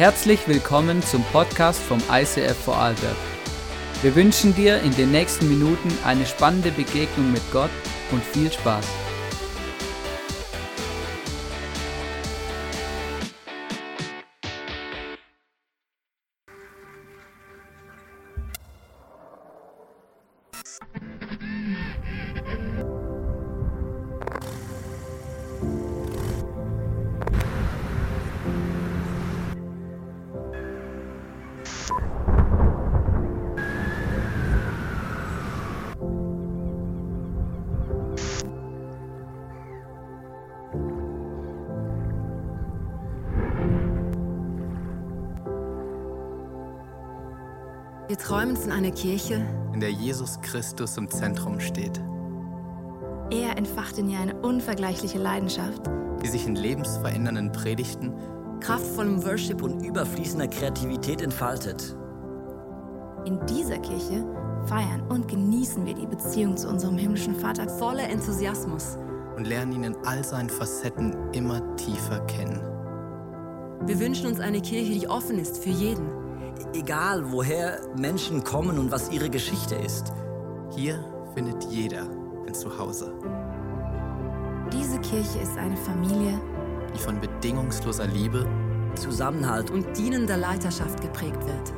Herzlich willkommen zum Podcast vom ICF Vorarlberg. Wir wünschen dir in den nächsten Minuten eine spannende Begegnung mit Gott und viel Spaß. Einer Kirche, in der Jesus Christus im Zentrum steht, Er entfacht in ihr eine unvergleichliche Leidenschaft. die sich in lebensverändernden Predigten, kraftvollem Worship und überfließender Kreativität entfaltet. In dieser Kirche feiern und genießen wir die Beziehung zu unserem himmlischen Vater. voller Enthusiasmus. und lernen ihn in all seinen Facetten immer tiefer kennen. Wir wünschen uns eine Kirche, die offen ist für jeden. Egal, woher Menschen kommen und was ihre Geschichte ist. Hier findet jeder ein Zuhause, Diese Kirche ist eine Familie, die von bedingungsloser Liebe Zusammenhalt und dienender Leiterschaft geprägt wird.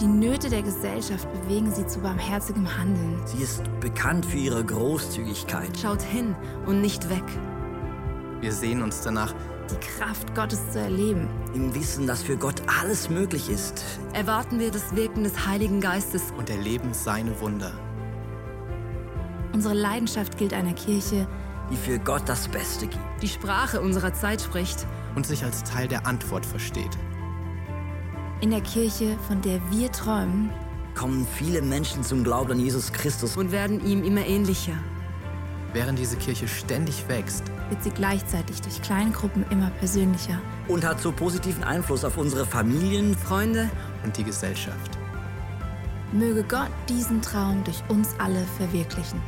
die Nöte der Gesellschaft bewegen sie zu barmherzigem Handeln. sie ist bekannt für ihre Großzügigkeit. Schaut hin und nicht weg. Wir sehen uns danach, Die Kraft Gottes zu erleben. Im Wissen, dass für Gott alles möglich ist. Erwarten wir das Wirken des Heiligen Geistes. und erleben seine Wunder. Unsere Leidenschaft gilt einer Kirche, Die für Gott das Beste gibt. Die Sprache unserer Zeit spricht. und sich als Teil der Antwort versteht. in der Kirche, von der wir träumen. Kommen viele Menschen zum Glauben an Jesus Christus. und werden ihm immer ähnlicher. Während diese Kirche ständig wächst, wird sie gleichzeitig durch kleine Gruppen immer persönlicher. Und hat so positiven Einfluss auf unsere Familien. Freunde, und die Gesellschaft. Möge Gott diesen Traum durch uns alle verwirklichen.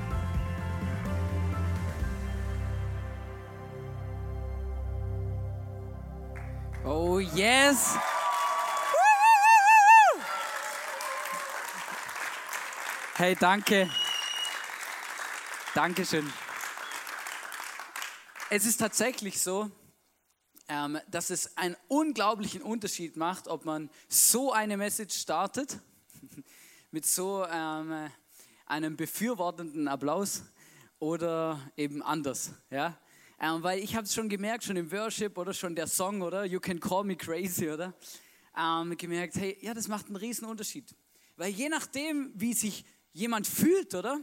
Oh yes! Hey, danke. Dankeschön. Es ist tatsächlich so, ähm, dass es einen unglaublichen Unterschied macht, ob man so eine Message startet, mit so ähm, einem befürwortenden Applaus oder eben anders. Ähm, weil ich habe es schon gemerkt, schon im Worship oder schon der Song, oder? You can call me crazy, oder? Gemerkt, hey, ja, das macht einen riesen Unterschied. Weil je nachdem, wie sich jemand fühlt, oder?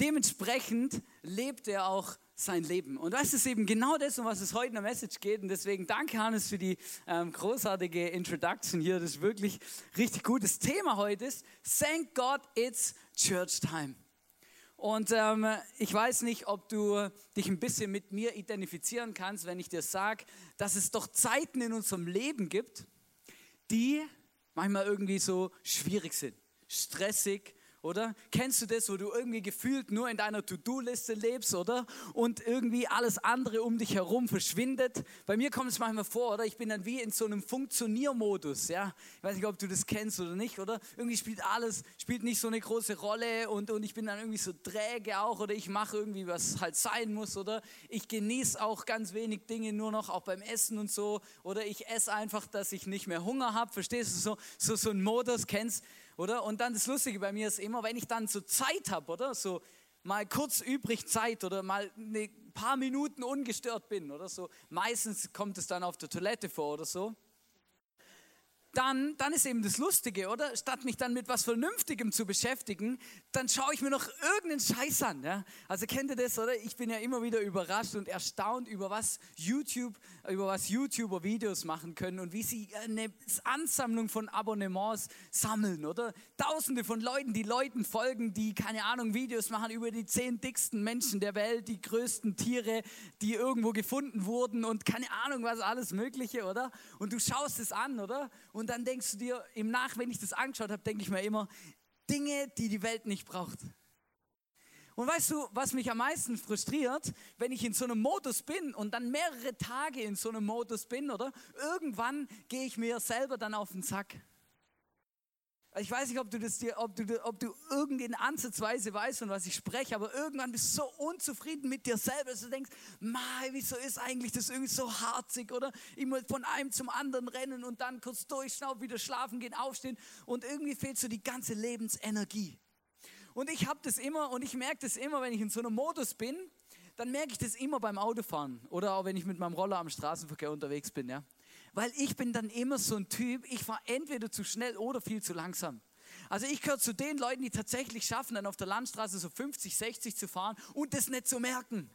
Dementsprechend lebt er auch sein Leben. Und das ist eben genau das, um was es heute in der Message geht. Und deswegen danke, Hannes, für die ähm, großartige Introduction hier. Das ist wirklich richtig gut. Das Thema heute ist, thank God it's Church Time. Und ähm, ich weiß nicht, ob du dich ein bisschen mit mir identifizieren kannst, wenn ich dir sage, dass es doch Zeiten in unserem Leben gibt, die manchmal irgendwie so schwierig sind, stressig, oder? Kennst du das, wo du irgendwie gefühlt nur in deiner To-Do-Liste lebst, oder? Und irgendwie alles andere um dich herum verschwindet. Bei mir kommt es manchmal vor, oder? Ich bin dann wie in so einem Funktioniermodus, ja? Ich weiß nicht, ob du das kennst oder nicht, oder? Irgendwie spielt alles, spielt nicht so eine große Rolle und, und ich bin dann irgendwie so träge auch, oder ich mache irgendwie, was halt sein muss, oder? Ich genieße auch ganz wenig Dinge nur noch, auch beim Essen und so, oder ich esse einfach, dass ich nicht mehr Hunger habe, verstehst du? So, so, so ein Modus, kennst oder? Und dann das Lustige bei mir ist immer, wenn ich dann so Zeit habe, oder? So mal kurz übrig Zeit oder mal ein paar Minuten ungestört bin, oder so. Meistens kommt es dann auf der Toilette vor oder so. Dann, dann ist eben das Lustige, oder? Statt mich dann mit was Vernünftigem zu beschäftigen, dann schaue ich mir noch irgendeinen Scheiß an. Ja? Also kennt ihr das, oder? Ich bin ja immer wieder überrascht und erstaunt über was YouTube, über was YouTuber Videos machen können und wie sie eine Ansammlung von Abonnements sammeln, oder? Tausende von Leuten, die Leuten folgen, die, keine Ahnung, Videos machen über die zehn dicksten Menschen der Welt, die größten Tiere, die irgendwo gefunden wurden und keine Ahnung, was alles Mögliche, oder? Und du schaust es an, oder? Dann denkst du dir, im Nach, wenn ich das angeschaut habe, denke ich mir immer, Dinge, die die Welt nicht braucht. Und weißt du, was mich am meisten frustriert, wenn ich in so einem Modus bin und dann mehrere Tage in so einem Modus bin, oder? Irgendwann gehe ich mir selber dann auf den Sack. Ich weiß nicht, ob du, das dir, ob du, ob du irgendwie ansatzweise weißt, von was ich spreche, aber irgendwann bist du so unzufrieden mit dir selber, dass du denkst, Mai, wieso ist eigentlich das irgendwie so harzig, oder? Immer von einem zum anderen rennen und dann kurz durchschnaufen, wieder schlafen gehen, aufstehen und irgendwie fehlt so die ganze Lebensenergie. Und ich habe das immer und ich merke das immer, wenn ich in so einem Modus bin, dann merke ich das immer beim Autofahren oder auch wenn ich mit meinem Roller am Straßenverkehr unterwegs bin, ja. Weil ich bin dann immer so ein Typ, ich fahre entweder zu schnell oder viel zu langsam. Also ich gehöre zu den Leuten, die tatsächlich schaffen, dann auf der Landstraße so 50, 60 zu fahren und das nicht zu merken.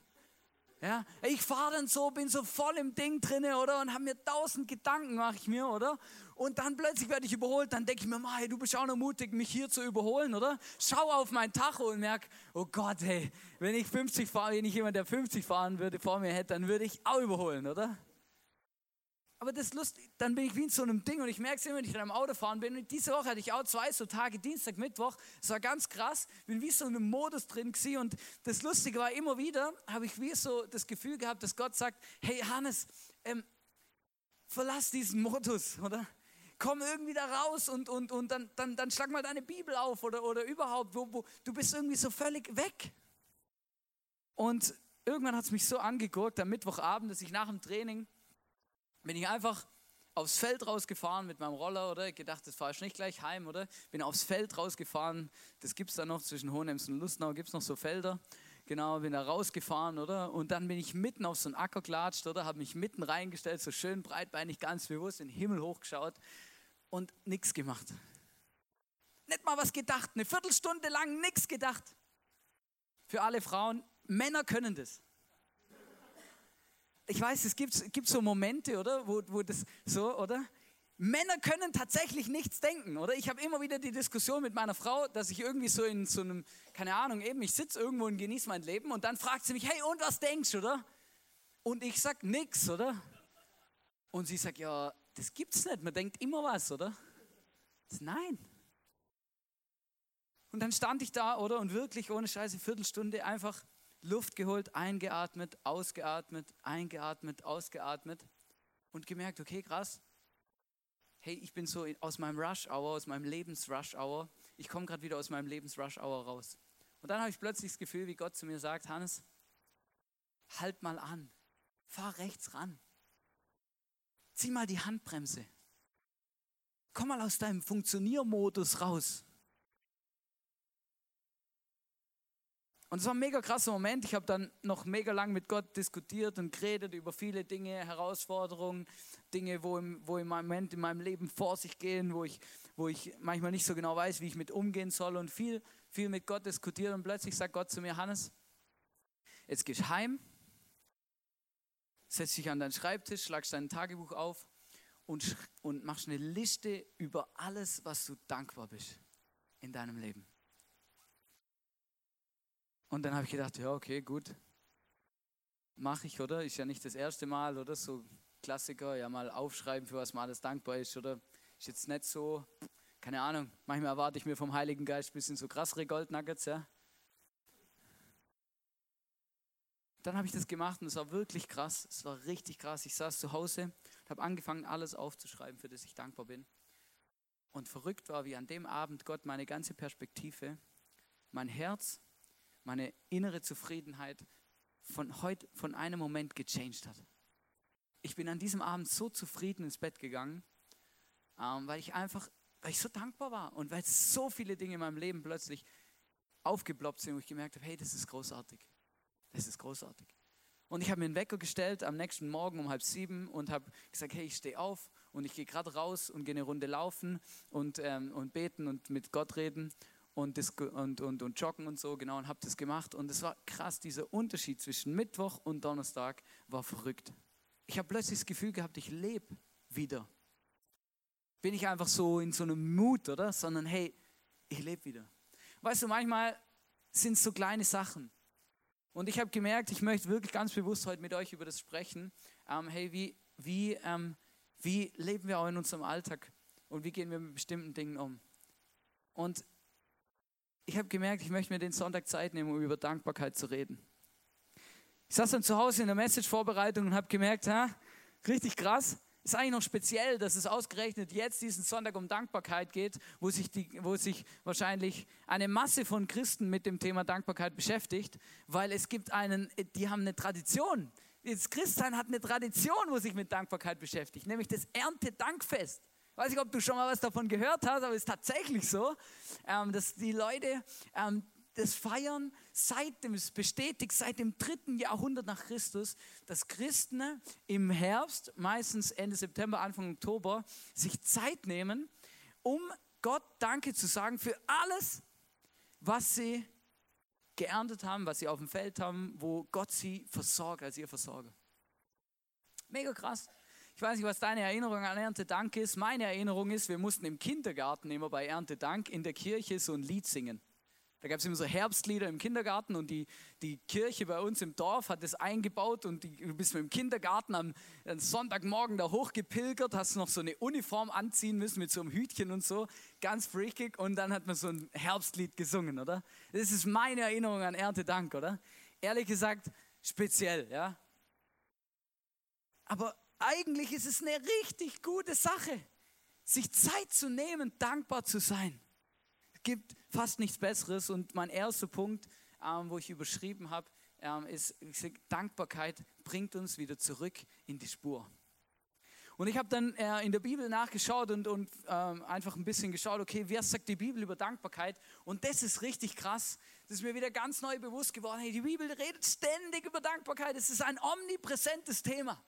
Ja, ich fahre dann so, bin so voll im Ding drinne, oder? Und habe mir tausend Gedanken, mache ich mir, oder? Und dann plötzlich werde ich überholt, dann denke ich mir, hey, du bist auch noch mutig, mich hier zu überholen, oder? Schau auf mein Tacho und merke, oh Gott, hey, wenn ich 50 fahre, wenn ich jemand, der 50 fahren würde, vor mir hätte, dann würde ich auch überholen, oder? Aber das ist lustig, dann bin ich wie in so einem Ding und ich merke es immer, wenn ich in einem Auto fahren bin. Und diese Woche hatte ich auch zwei so Tage, Dienstag, Mittwoch. Es war ganz krass, bin wie so in einem Modus drin gewesen. Und das Lustige war immer wieder, habe ich wie so das Gefühl gehabt, dass Gott sagt, hey Hannes, ähm, verlass diesen Modus, oder? Komm irgendwie da raus und, und, und dann, dann, dann schlag mal deine Bibel auf oder, oder überhaupt, wo, wo, du bist irgendwie so völlig weg. Und irgendwann hat es mich so angeguckt, am Mittwochabend, dass ich nach dem Training bin ich einfach aufs Feld rausgefahren mit meinem Roller, oder? Ich gedacht, das fahre ich nicht gleich heim, oder? Bin aufs Feld rausgefahren. Das gibt es da noch zwischen Hohenems und Lustnau, gibt es noch so Felder. Genau, bin da rausgefahren, oder? Und dann bin ich mitten auf so einen Acker gelatscht, oder? Habe mich mitten reingestellt, so schön breitbeinig, ganz bewusst in den Himmel hochgeschaut und nichts gemacht. Nicht mal was gedacht, eine Viertelstunde lang nichts gedacht. Für alle Frauen, Männer können das ich weiß, es gibt, gibt so Momente, oder, wo, wo das so, oder? Männer können tatsächlich nichts denken, oder? Ich habe immer wieder die Diskussion mit meiner Frau, dass ich irgendwie so in so einem, keine Ahnung, eben, ich sitze irgendwo und genieße mein Leben und dann fragt sie mich, hey, und was denkst du, oder? Und ich sag nix, oder? Und sie sagt, ja, das gibt's nicht, man denkt immer was, oder? Nein. Und dann stand ich da, oder? Und wirklich ohne Scheiße, Viertelstunde einfach Luft geholt, eingeatmet, ausgeatmet, eingeatmet, ausgeatmet und gemerkt, okay, krass. Hey, ich bin so aus meinem Rush Hour, aus meinem Lebens-Rush Hour. Ich komme gerade wieder aus meinem Lebens-Rush Hour raus. Und dann habe ich plötzlich das Gefühl, wie Gott zu mir sagt, Hannes, halt mal an, fahr rechts ran. Zieh mal die Handbremse. Komm mal aus deinem Funktioniermodus raus. Und es war ein mega krasser Moment. Ich habe dann noch mega lang mit Gott diskutiert und geredet über viele Dinge, Herausforderungen, Dinge, wo im, wo im Moment in meinem Leben vor sich gehen, wo ich, wo ich manchmal nicht so genau weiß, wie ich mit umgehen soll und viel, viel mit Gott diskutiert. Und plötzlich sagt Gott zu mir, Hannes, jetzt gehst du heim, setz dich an deinen Schreibtisch, schlagst dein Tagebuch auf und, und machst eine Liste über alles, was du dankbar bist in deinem Leben. Und dann habe ich gedacht, ja, okay, gut. Mache ich, oder? Ist ja nicht das erste Mal, oder? So Klassiker, ja mal aufschreiben, für was man alles dankbar ist, oder? Ist jetzt nicht so, keine Ahnung, manchmal erwarte ich mir vom Heiligen Geist ein bisschen so krassere Goldnuggets, ja? Dann habe ich das gemacht und es war wirklich krass. Es war richtig krass. Ich saß zu Hause und habe angefangen, alles aufzuschreiben, für das ich dankbar bin. Und verrückt war, wie an dem Abend Gott meine ganze Perspektive, mein Herz meine innere Zufriedenheit von heute, von einem Moment gechanged hat. Ich bin an diesem Abend so zufrieden ins Bett gegangen, ähm, weil ich einfach, weil ich so dankbar war und weil so viele Dinge in meinem Leben plötzlich aufgeploppt sind, wo ich gemerkt habe, hey, das ist großartig. Das ist großartig. Und ich habe mir einen Wecker gestellt am nächsten Morgen um halb sieben und habe gesagt, hey, ich stehe auf und ich gehe gerade raus und gehe eine Runde laufen und, ähm, und beten und mit Gott reden und, und, und, und joggen und so, genau, und habe das gemacht. Und es war krass, dieser Unterschied zwischen Mittwoch und Donnerstag war verrückt. Ich habe plötzlich das Gefühl gehabt, ich lebe wieder. Bin ich einfach so in so einem Mut, oder? Sondern hey, ich lebe wieder. Weißt du, manchmal sind es so kleine Sachen. Und ich habe gemerkt, ich möchte wirklich ganz bewusst heute mit euch über das sprechen. Ähm, hey, wie, wie, ähm, wie leben wir auch in unserem Alltag und wie gehen wir mit bestimmten Dingen um? Und ich habe gemerkt, ich möchte mir den Sonntag Zeit nehmen, um über Dankbarkeit zu reden. Ich saß dann zu Hause in der Message-Vorbereitung und habe gemerkt, ha, richtig krass, ist eigentlich noch speziell, dass es ausgerechnet jetzt diesen Sonntag um Dankbarkeit geht, wo sich, die, wo sich wahrscheinlich eine Masse von Christen mit dem Thema Dankbarkeit beschäftigt, weil es gibt einen, die haben eine Tradition. Das Christsein hat eine Tradition, wo sich mit Dankbarkeit beschäftigt, nämlich das Erntedankfest. Weiß nicht, ob du schon mal was davon gehört hast, aber es ist tatsächlich so, ähm, dass die Leute ähm, das feiern seit dem, es bestätigt seit dem dritten Jahrhundert nach Christus, dass Christen im Herbst, meistens Ende September, Anfang Oktober, sich Zeit nehmen, um Gott Danke zu sagen für alles, was sie geerntet haben, was sie auf dem Feld haben, wo Gott sie versorgt als ihr Versorger. Mega krass. Ich weiß nicht, was deine Erinnerung an Erntedank ist. Meine Erinnerung ist, wir mussten im Kindergarten immer bei Erntedank in der Kirche so ein Lied singen. Da gab es immer so Herbstlieder im Kindergarten und die, die Kirche bei uns im Dorf hat das eingebaut und die, du bist mit dem Kindergarten am, am Sonntagmorgen da hochgepilgert, hast noch so eine Uniform anziehen müssen mit so einem Hütchen und so, ganz freakig und dann hat man so ein Herbstlied gesungen, oder? Das ist meine Erinnerung an Erntedank, oder? Ehrlich gesagt, speziell, ja? Aber eigentlich ist es eine richtig gute Sache, sich Zeit zu nehmen, dankbar zu sein. Es gibt fast nichts Besseres und mein erster Punkt, ähm, wo ich überschrieben habe, ähm, ist, Dankbarkeit bringt uns wieder zurück in die Spur. Und ich habe dann äh, in der Bibel nachgeschaut und, und ähm, einfach ein bisschen geschaut, okay, wer sagt die Bibel über Dankbarkeit? Und das ist richtig krass. Das ist mir wieder ganz neu bewusst geworden. Hey, die Bibel redet ständig über Dankbarkeit. Es ist ein omnipräsentes Thema.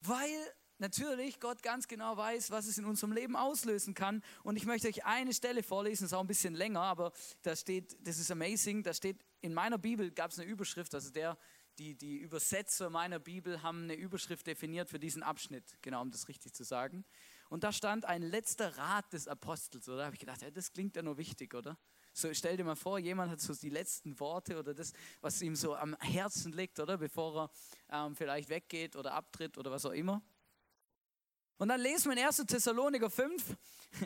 Weil natürlich Gott ganz genau weiß, was es in unserem Leben auslösen kann. Und ich möchte euch eine Stelle vorlesen, ist auch ein bisschen länger, aber da steht, das ist amazing, da steht, in meiner Bibel gab es eine Überschrift, also der, die, die Übersetzer meiner Bibel haben eine Überschrift definiert für diesen Abschnitt, genau, um das richtig zu sagen. Und da stand ein letzter Rat des Apostels, oder? Da habe ich gedacht, ja, das klingt ja nur wichtig, oder? So, stell dir mal vor, jemand hat so die letzten Worte oder das, was ihm so am Herzen liegt, oder? Bevor er ähm, vielleicht weggeht oder abtritt oder was auch immer. Und dann lesen wir in 1. Thessaloniker 5,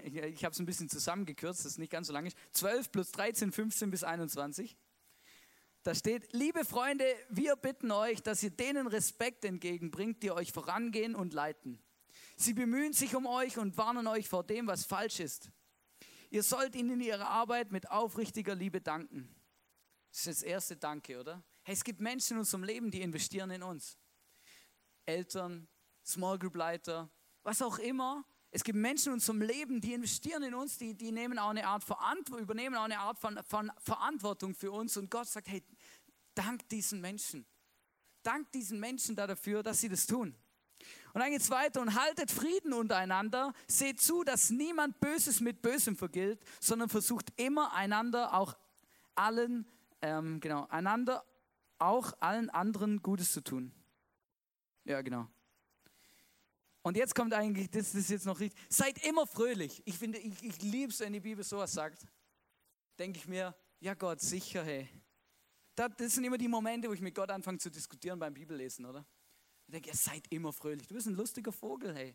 ich habe es ein bisschen zusammengekürzt, das ist nicht ganz so lang, 12 plus 13, 15 bis 21. Da steht, liebe Freunde, wir bitten euch, dass ihr denen Respekt entgegenbringt, die euch vorangehen und leiten. Sie bemühen sich um euch und warnen euch vor dem, was falsch ist. Ihr sollt ihnen ihre Arbeit mit aufrichtiger Liebe danken. Das ist das erste Danke, oder? Hey, es gibt Menschen in unserem Leben, die investieren in uns. Eltern, Small Group Leiter, was auch immer. Es gibt Menschen in unserem Leben, die investieren in uns, die, die nehmen auch eine Art übernehmen auch eine Art von, von Verantwortung für uns. Und Gott sagt, hey, dank diesen Menschen. Dank diesen Menschen dafür, dass sie das tun. Und dann geht es weiter und haltet Frieden untereinander. Seht zu, dass niemand Böses mit Bösem vergilt, sondern versucht immer einander auch allen, ähm, genau, einander auch allen anderen Gutes zu tun. Ja, genau. Und jetzt kommt eigentlich, das ist jetzt noch richtig, seid immer fröhlich. Ich finde, ich, ich liebe es, wenn die Bibel sowas sagt. Denke ich mir, ja Gott, sicher, hey. Das, das sind immer die Momente, wo ich mit Gott anfange zu diskutieren beim Bibellesen, oder? Ich denke, ihr seid immer fröhlich. Du bist ein lustiger Vogel, hey.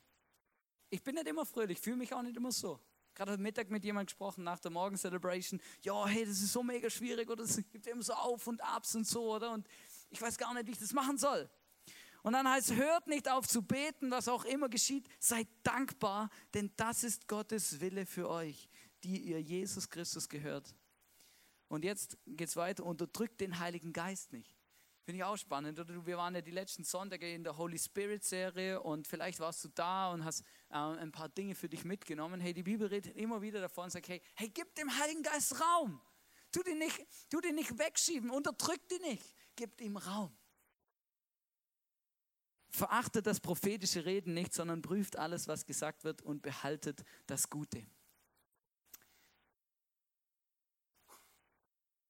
Ich bin nicht immer fröhlich, fühle mich auch nicht immer so. Gerade heute Mittag mit jemandem gesprochen nach der Morgen-Celebration. Ja, hey, das ist so mega schwierig oder es gibt immer so Auf und Abs und so, oder? Und ich weiß gar nicht, wie ich das machen soll. Und dann heißt, hört nicht auf zu beten, was auch immer geschieht. Seid dankbar, denn das ist Gottes Wille für euch, die ihr Jesus Christus gehört. Und jetzt geht es weiter. Unterdrückt den Heiligen Geist nicht. Finde ich auch spannend. Oder wir waren ja die letzten Sonntage in der Holy Spirit Serie und vielleicht warst du da und hast äh, ein paar Dinge für dich mitgenommen. Hey, die Bibel redet immer wieder davon und sagt, hey, hey, gib dem Heiligen Geist Raum. Tu den nicht, tu den nicht wegschieben, unterdrück den nicht. Gib ihm Raum. Verachtet das prophetische Reden nicht, sondern prüft alles, was gesagt wird und behaltet das Gute.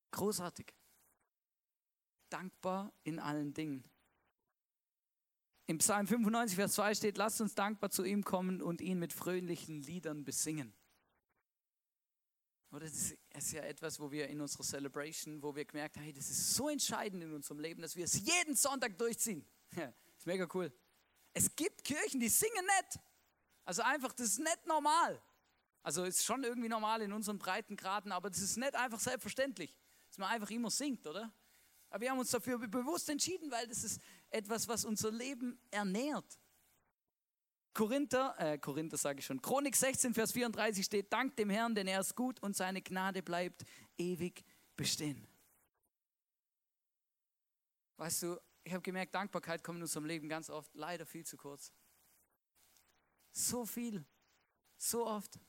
Großartig dankbar in allen Dingen. Im Psalm 95, Vers 2 steht, lasst uns dankbar zu ihm kommen und ihn mit fröhlichen Liedern besingen. Oder das ist ja etwas, wo wir in unserer Celebration, wo wir gemerkt haben, hey, das ist so entscheidend in unserem Leben, dass wir es jeden Sonntag durchziehen. Ja, ist mega cool. Es gibt Kirchen, die singen nicht. Also einfach, das ist nicht normal. Also ist schon irgendwie normal in unseren Breitengraden, aber das ist nicht einfach selbstverständlich, dass man einfach immer singt, oder? Aber wir haben uns dafür bewusst entschieden, weil das ist etwas, was unser Leben ernährt. Korinther, äh, Korinther sage ich schon, Chronik 16, Vers 34 steht, Dank dem Herrn, denn er ist gut und seine Gnade bleibt ewig bestehen. Weißt du, ich habe gemerkt, Dankbarkeit kommt in unserem Leben ganz oft leider viel zu kurz. So viel, so oft.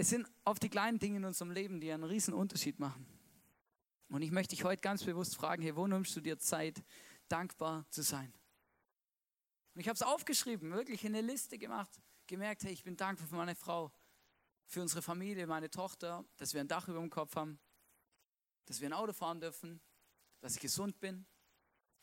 Es sind oft die kleinen Dinge in unserem Leben, die einen riesen Unterschied machen. Und ich möchte dich heute ganz bewusst fragen, hey, wo nimmst du dir Zeit, dankbar zu sein? Und ich habe es aufgeschrieben, wirklich in eine Liste gemacht, gemerkt, hey, ich bin dankbar für meine Frau, für unsere Familie, meine Tochter, dass wir ein Dach über dem Kopf haben, dass wir ein Auto fahren dürfen, dass ich gesund bin.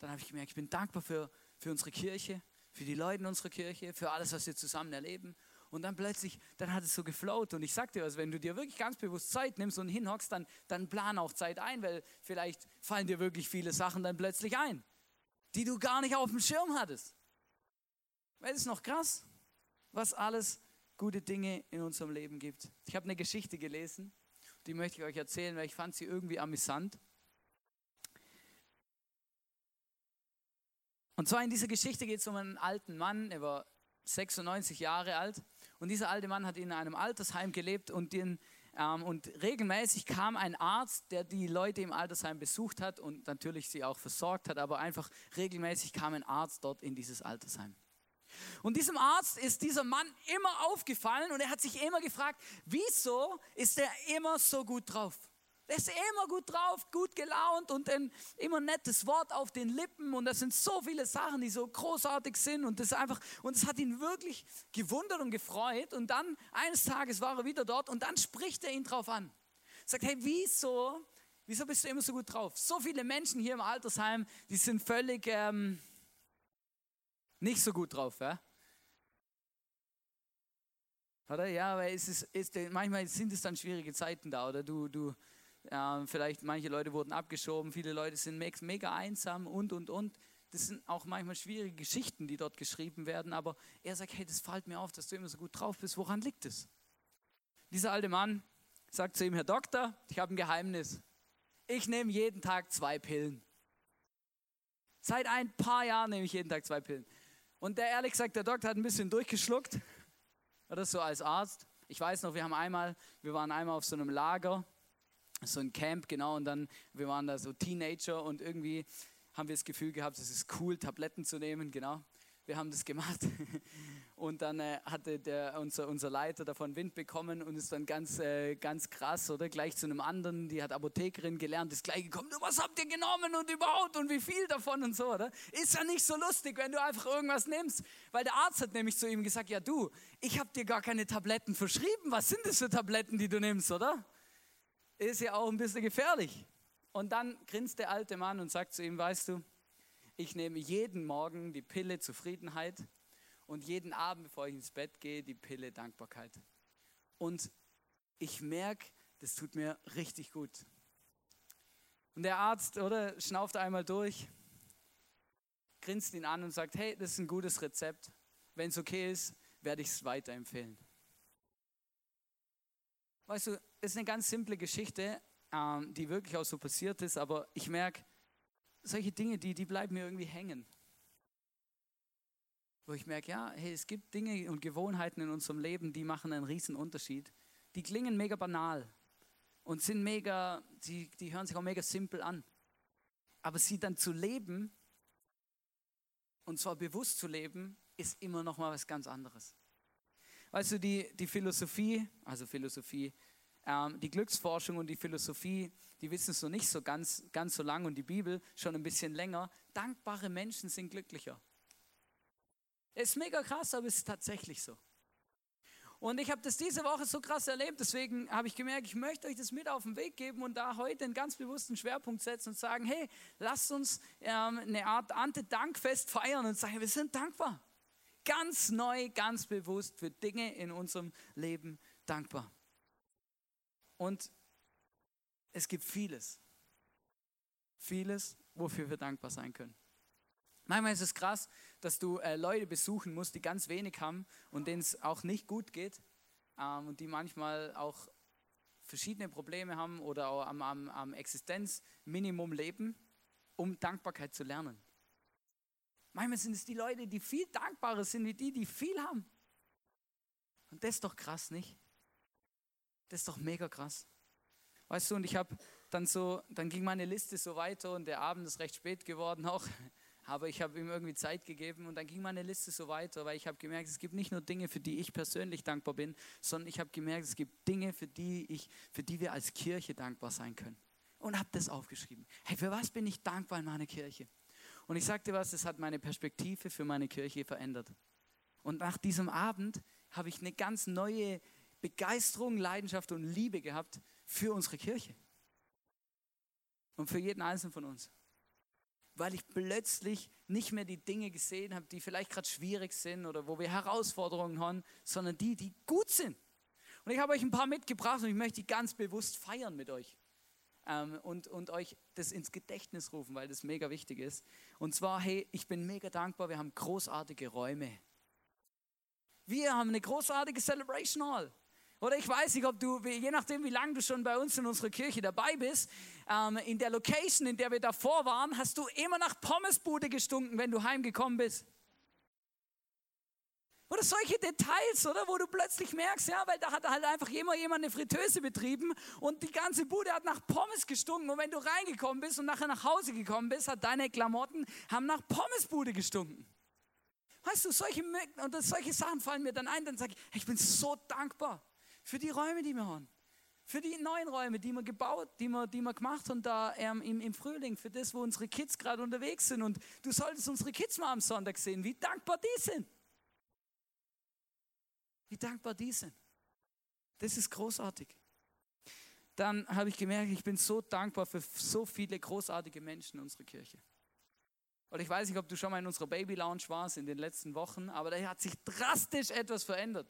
Dann habe ich gemerkt, ich bin dankbar für, für unsere Kirche, für die Leute in unserer Kirche, für alles, was wir zusammen erleben. Und dann plötzlich, dann hat es so geflowt. Und ich sag dir was, wenn du dir wirklich ganz bewusst Zeit nimmst und hinhockst, dann, dann plan auch Zeit ein, weil vielleicht fallen dir wirklich viele Sachen dann plötzlich ein, die du gar nicht auf dem Schirm hattest. Weil es ist noch krass, was alles gute Dinge in unserem Leben gibt. Ich habe eine Geschichte gelesen, die möchte ich euch erzählen, weil ich fand sie irgendwie amüsant. Und zwar in dieser Geschichte geht es um einen alten Mann, er war 96 Jahre alt und dieser alte Mann hat in einem Altersheim gelebt und, den, ähm, und regelmäßig kam ein Arzt, der die Leute im Altersheim besucht hat und natürlich sie auch versorgt hat, aber einfach regelmäßig kam ein Arzt dort in dieses Altersheim. Und diesem Arzt ist dieser Mann immer aufgefallen und er hat sich immer gefragt, wieso ist er immer so gut drauf? Der ist immer gut drauf, gut gelaunt und ein immer nettes Wort auf den Lippen. Und das sind so viele Sachen, die so großartig sind. Und das einfach, und es hat ihn wirklich gewundert und gefreut. Und dann eines Tages war er wieder dort und dann spricht er ihn drauf an. Sagt, hey, wieso, wieso bist du immer so gut drauf? So viele Menschen hier im Altersheim, die sind völlig ähm, nicht so gut drauf, ja? Oder? Ja, aber es ist, ist, manchmal sind es dann schwierige Zeiten da, oder du, du, ja, vielleicht manche Leute wurden abgeschoben, viele Leute sind mega einsam und, und, und. Das sind auch manchmal schwierige Geschichten, die dort geschrieben werden, aber er sagt, hey, das fällt mir auf, dass du immer so gut drauf bist. Woran liegt es? Dieser alte Mann sagt zu ihm, Herr Doktor, ich habe ein Geheimnis. Ich nehme jeden Tag zwei Pillen. Seit ein paar Jahren nehme ich jeden Tag zwei Pillen. Und der ehrlich gesagt, der Doktor hat ein bisschen durchgeschluckt. Oder so als Arzt. Ich weiß noch, wir haben einmal, wir waren einmal auf so einem Lager so ein Camp, genau, und dann, wir waren da so Teenager und irgendwie haben wir das Gefühl gehabt, es ist cool, Tabletten zu nehmen, genau. Wir haben das gemacht und dann äh, hatte der, unser, unser Leiter davon Wind bekommen und ist dann ganz, äh, ganz krass, oder? Gleich zu einem anderen, die hat Apothekerin gelernt, ist gleich gekommen, was habt ihr genommen und überhaupt und wie viel davon und so, oder? Ist ja nicht so lustig, wenn du einfach irgendwas nimmst, weil der Arzt hat nämlich zu ihm gesagt, ja du, ich habe dir gar keine Tabletten verschrieben, was sind das für Tabletten, die du nimmst, oder? Ist ja auch ein bisschen gefährlich. Und dann grinst der alte Mann und sagt zu ihm, weißt du, ich nehme jeden Morgen die Pille Zufriedenheit und jeden Abend, bevor ich ins Bett gehe, die Pille Dankbarkeit. Und ich merke, das tut mir richtig gut. Und der Arzt, oder, schnauft einmal durch, grinst ihn an und sagt, hey, das ist ein gutes Rezept. Wenn es okay ist, werde ich es weiterempfehlen. Weißt du, ist eine ganz simple Geschichte, ähm, die wirklich auch so passiert ist, aber ich merke, solche Dinge, die, die bleiben mir irgendwie hängen. Wo ich merke, ja, hey, es gibt Dinge und Gewohnheiten in unserem Leben, die machen einen riesen Unterschied. Die klingen mega banal und sind mega, die, die hören sich auch mega simpel an. Aber sie dann zu leben, und zwar bewusst zu leben, ist immer noch mal was ganz anderes. Weißt du, die, die Philosophie, also Philosophie, ähm, die Glücksforschung und die Philosophie, die wissen es noch nicht so ganz, ganz so lange und die Bibel schon ein bisschen länger. Dankbare Menschen sind glücklicher. Ist mega krass, aber es ist tatsächlich so. Und ich habe das diese Woche so krass erlebt, deswegen habe ich gemerkt, ich möchte euch das mit auf den Weg geben und da heute einen ganz bewussten Schwerpunkt setzen und sagen, hey, lasst uns ähm, eine Art Ante-Dankfest feiern und sagen, wir sind dankbar ganz neu, ganz bewusst für Dinge in unserem Leben dankbar. Und es gibt vieles, vieles, wofür wir dankbar sein können. Manchmal ist es krass, dass du äh, Leute besuchen musst, die ganz wenig haben und denen es auch nicht gut geht ähm, und die manchmal auch verschiedene Probleme haben oder auch am, am, am Existenzminimum leben, um Dankbarkeit zu lernen. Manchmal sind es die Leute, die viel dankbarer sind wie die, die viel haben. Und das ist doch krass, nicht? Das ist doch mega krass. Weißt du, und ich habe dann so, dann ging meine Liste so weiter und der Abend ist recht spät geworden auch. Aber ich habe ihm irgendwie Zeit gegeben und dann ging meine Liste so weiter, weil ich habe gemerkt, es gibt nicht nur Dinge, für die ich persönlich dankbar bin, sondern ich habe gemerkt, es gibt Dinge, für die, ich, für die wir als Kirche dankbar sein können. Und habe das aufgeschrieben. Hey, für was bin ich dankbar in meiner Kirche? Und ich sagte was, es hat meine Perspektive für meine Kirche verändert. Und nach diesem Abend habe ich eine ganz neue Begeisterung, Leidenschaft und Liebe gehabt für unsere Kirche. Und für jeden Einzelnen von uns weil ich plötzlich nicht mehr die Dinge gesehen habe, die vielleicht gerade schwierig sind oder wo wir Herausforderungen haben, sondern die, die gut sind. Und ich habe euch ein paar mitgebracht und ich möchte die ganz bewusst feiern mit euch ähm, und, und euch das ins Gedächtnis rufen, weil das mega wichtig ist. Und zwar, hey, ich bin mega dankbar, wir haben großartige Räume. Wir haben eine großartige Celebration Hall. Oder ich weiß nicht, ob du, je nachdem, wie lange du schon bei uns in unserer Kirche dabei bist, ähm, in der Location, in der wir davor waren, hast du immer nach Pommesbude gestunken, wenn du heimgekommen bist. Oder solche Details, oder? Wo du plötzlich merkst, ja, weil da hat halt einfach jemand, jemand eine Fritteuse betrieben und die ganze Bude hat nach Pommes gestunken. Und wenn du reingekommen bist und nachher nach Hause gekommen bist, hat deine Klamotten haben nach Pommesbude gestunken. Weißt du, solche, und solche Sachen fallen mir dann ein, dann sage ich, ich bin so dankbar für die Räume, die wir haben. Für die neuen Räume, die wir gebaut, die wir, die wir gemacht haben da ähm, im, im Frühling, für das, wo unsere Kids gerade unterwegs sind. Und du solltest unsere Kids mal am Sonntag sehen, wie dankbar die sind. Wie dankbar die sind. Das ist großartig. Dann habe ich gemerkt, ich bin so dankbar für so viele großartige Menschen in unserer Kirche. Und ich weiß nicht, ob du schon mal in unserer Baby Lounge warst in den letzten Wochen, aber da hat sich drastisch etwas verändert.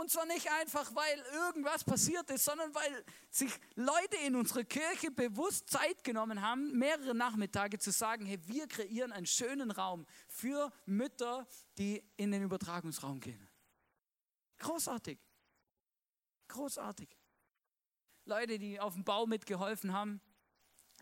Und zwar nicht einfach, weil irgendwas passiert ist, sondern weil sich Leute in unserer Kirche bewusst Zeit genommen haben, mehrere Nachmittage zu sagen, hey, wir kreieren einen schönen Raum für Mütter, die in den Übertragungsraum gehen. Großartig. Großartig. Leute, die auf dem Bau mitgeholfen haben.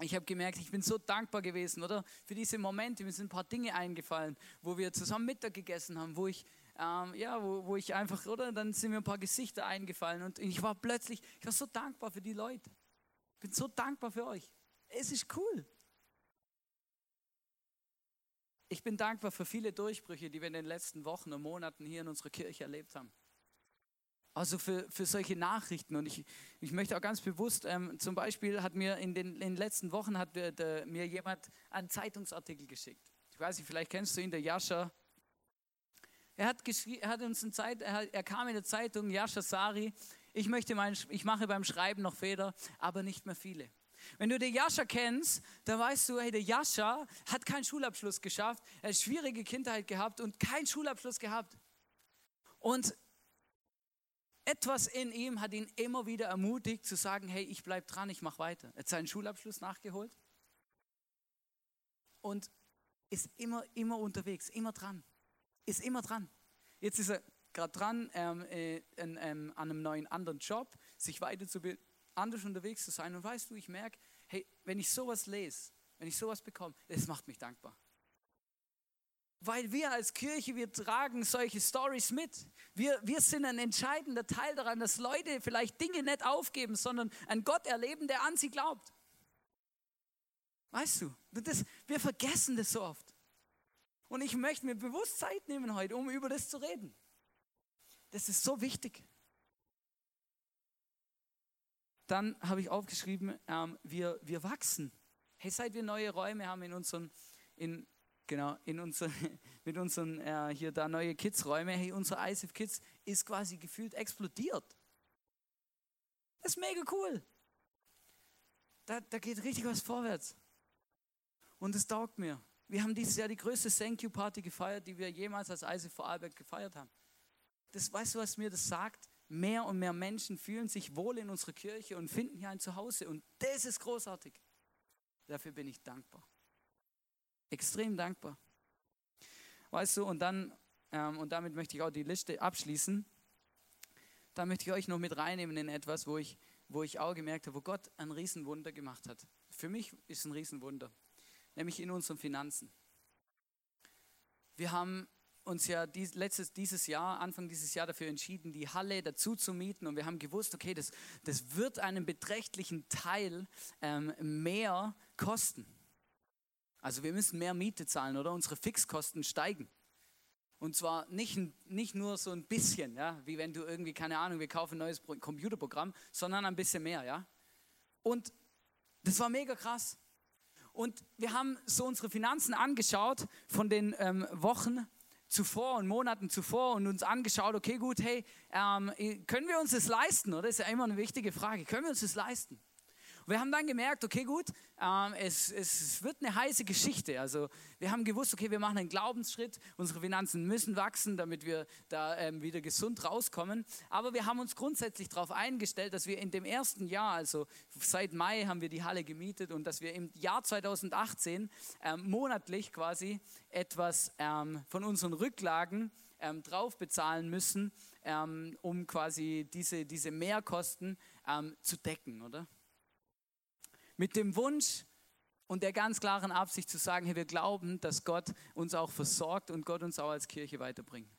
Ich habe gemerkt, ich bin so dankbar gewesen, oder? Für diese Momente. Mir sind ein paar Dinge eingefallen, wo wir zusammen Mittag gegessen haben, wo ich ähm, ja, wo, wo ich einfach, oder, dann sind mir ein paar Gesichter eingefallen und ich war plötzlich, ich war so dankbar für die Leute. Ich bin so dankbar für euch. Es ist cool. Ich bin dankbar für viele Durchbrüche, die wir in den letzten Wochen und Monaten hier in unserer Kirche erlebt haben. Also für, für solche Nachrichten. Und ich, ich möchte auch ganz bewusst, ähm, zum Beispiel hat mir in den, in den letzten Wochen hat der, der, mir jemand einen Zeitungsartikel geschickt. Ich weiß nicht, vielleicht kennst du ihn, der Jascha er hat, er hat uns eine Zeit, er, kam in der Zeitung, Yasha Sari, ich, möchte mein, ich mache beim Schreiben noch Fehler, aber nicht mehr viele. Wenn du den Jascha kennst, dann weißt du, hey, der Jascha hat keinen Schulabschluss geschafft, er hat schwierige Kindheit gehabt und keinen Schulabschluss gehabt. Und etwas in ihm hat ihn immer wieder ermutigt zu sagen, hey, ich bleibe dran, ich mache weiter. Er hat seinen Schulabschluss nachgeholt und ist immer, immer unterwegs, immer dran ist immer dran. Jetzt ist er gerade dran, ähm, äh, in, ähm, an einem neuen anderen Job, sich weiterzubilden, anders unterwegs zu sein. Und weißt du, ich merke, hey, wenn ich sowas lese, wenn ich sowas bekomme, das macht mich dankbar. Weil wir als Kirche, wir tragen solche Stories mit. Wir, wir sind ein entscheidender Teil daran, dass Leute vielleicht Dinge nicht aufgeben, sondern einen Gott erleben, der an sie glaubt. Weißt du, das, wir vergessen das so oft. Und ich möchte mir bewusst Zeit nehmen heute, um über das zu reden. Das ist so wichtig. Dann habe ich aufgeschrieben, ähm, wir, wir wachsen. Hey, seit wir neue Räume haben in unseren, in, genau, in unseren, mit unseren, äh, hier da neue Kids-Räume, hey, unser ISF Kids ist quasi gefühlt explodiert. Das ist mega cool. Da, da geht richtig was vorwärts. Und es taugt mir. Wir haben dieses Jahr die größte Thank You Party gefeiert, die wir jemals als Eise Vorarlberg gefeiert haben. Das, weißt du, was mir das sagt? Mehr und mehr Menschen fühlen sich wohl in unserer Kirche und finden hier ein Zuhause. Und das ist großartig. Dafür bin ich dankbar. Extrem dankbar. Weißt du, und dann, ähm, und damit möchte ich auch die Liste abschließen. Da möchte ich euch noch mit reinnehmen in etwas, wo ich, wo ich auch gemerkt habe, wo Gott ein Riesenwunder gemacht hat. Für mich ist ein Riesenwunder, nämlich in unseren Finanzen. Wir haben uns ja dies, letztes, dieses Jahr, Anfang dieses Jahr dafür entschieden, die Halle dazu zu mieten und wir haben gewusst, okay, das, das wird einen beträchtlichen Teil ähm, mehr kosten. Also wir müssen mehr Miete zahlen oder unsere Fixkosten steigen. Und zwar nicht, nicht nur so ein bisschen, ja, wie wenn du irgendwie, keine Ahnung, wir kaufen ein neues Computerprogramm, sondern ein bisschen mehr, ja. Und das war mega krass. Und wir haben so unsere Finanzen angeschaut von den ähm, Wochen zuvor und Monaten zuvor und uns angeschaut, okay, gut, hey, ähm, können wir uns das leisten? Oder ist ja immer eine wichtige Frage. Können wir uns das leisten? Wir haben dann gemerkt, okay, gut, ähm, es, es wird eine heiße Geschichte. Also wir haben gewusst, okay, wir machen einen Glaubensschritt, unsere Finanzen müssen wachsen, damit wir da ähm, wieder gesund rauskommen. Aber wir haben uns grundsätzlich darauf eingestellt, dass wir in dem ersten Jahr, also seit Mai haben wir die Halle gemietet und dass wir im Jahr 2018 ähm, monatlich quasi etwas ähm, von unseren Rücklagen ähm, drauf bezahlen müssen, ähm, um quasi diese, diese Mehrkosten zu decken, oder? Mit dem Wunsch und der ganz klaren Absicht zu sagen, hey, wir glauben, dass Gott uns auch versorgt und Gott uns auch als Kirche weiterbringt.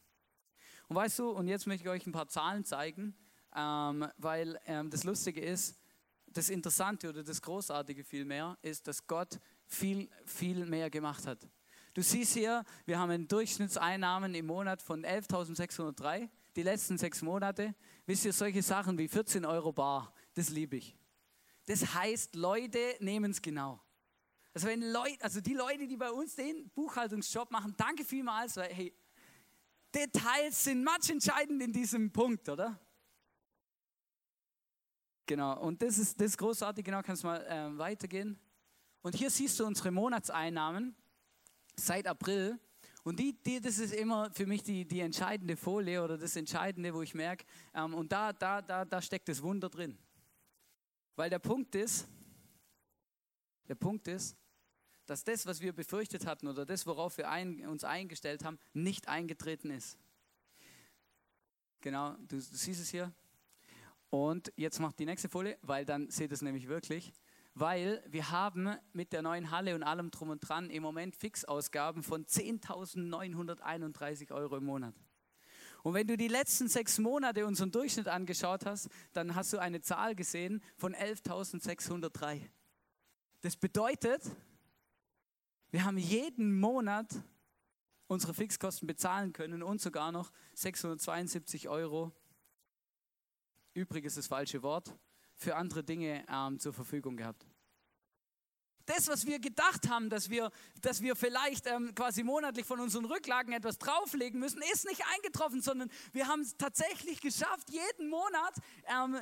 Und weißt du, und jetzt möchte ich euch ein paar Zahlen zeigen, ähm, weil ähm, das Lustige ist, das Interessante oder das Großartige vielmehr ist, dass Gott viel, viel mehr gemacht hat. Du siehst hier, wir haben einen Durchschnittseinnahmen im Monat von 11.603, die letzten sechs Monate. Wisst ihr, solche Sachen wie 14 Euro bar, das liebe ich. Das heißt, Leute nehmen es genau. Also, wenn Leute, also die Leute, die bei uns den Buchhaltungsjob machen, danke vielmals, weil hey, Details sind entscheidend in diesem Punkt, oder? Genau, und das ist, das ist großartig, genau, kannst du mal äh, weitergehen. Und hier siehst du unsere Monatseinnahmen seit April. Und die, die, das ist immer für mich die, die entscheidende Folie oder das Entscheidende, wo ich merke, ähm, und da, da, da, da steckt das Wunder drin. Weil der Punkt ist, der Punkt ist, dass das, was wir befürchtet hatten oder das, worauf wir ein, uns eingestellt haben, nicht eingetreten ist. Genau, du, du siehst es hier. Und jetzt macht die nächste Folie, weil dann seht es nämlich wirklich. Weil wir haben mit der neuen Halle und allem drum und dran im Moment Fixausgaben von 10.931 Euro im Monat. Und wenn du die letzten sechs Monate unseren Durchschnitt angeschaut hast, dann hast du eine Zahl gesehen von 11.603. Das bedeutet, wir haben jeden Monat unsere Fixkosten bezahlen können und sogar noch 672 Euro, übrig ist das falsche Wort, für andere Dinge ähm, zur Verfügung gehabt das, was wir gedacht haben, dass wir, dass wir vielleicht ähm, quasi monatlich von unseren Rücklagen etwas drauflegen müssen, ist nicht eingetroffen, sondern wir haben es tatsächlich geschafft, jeden Monat ähm,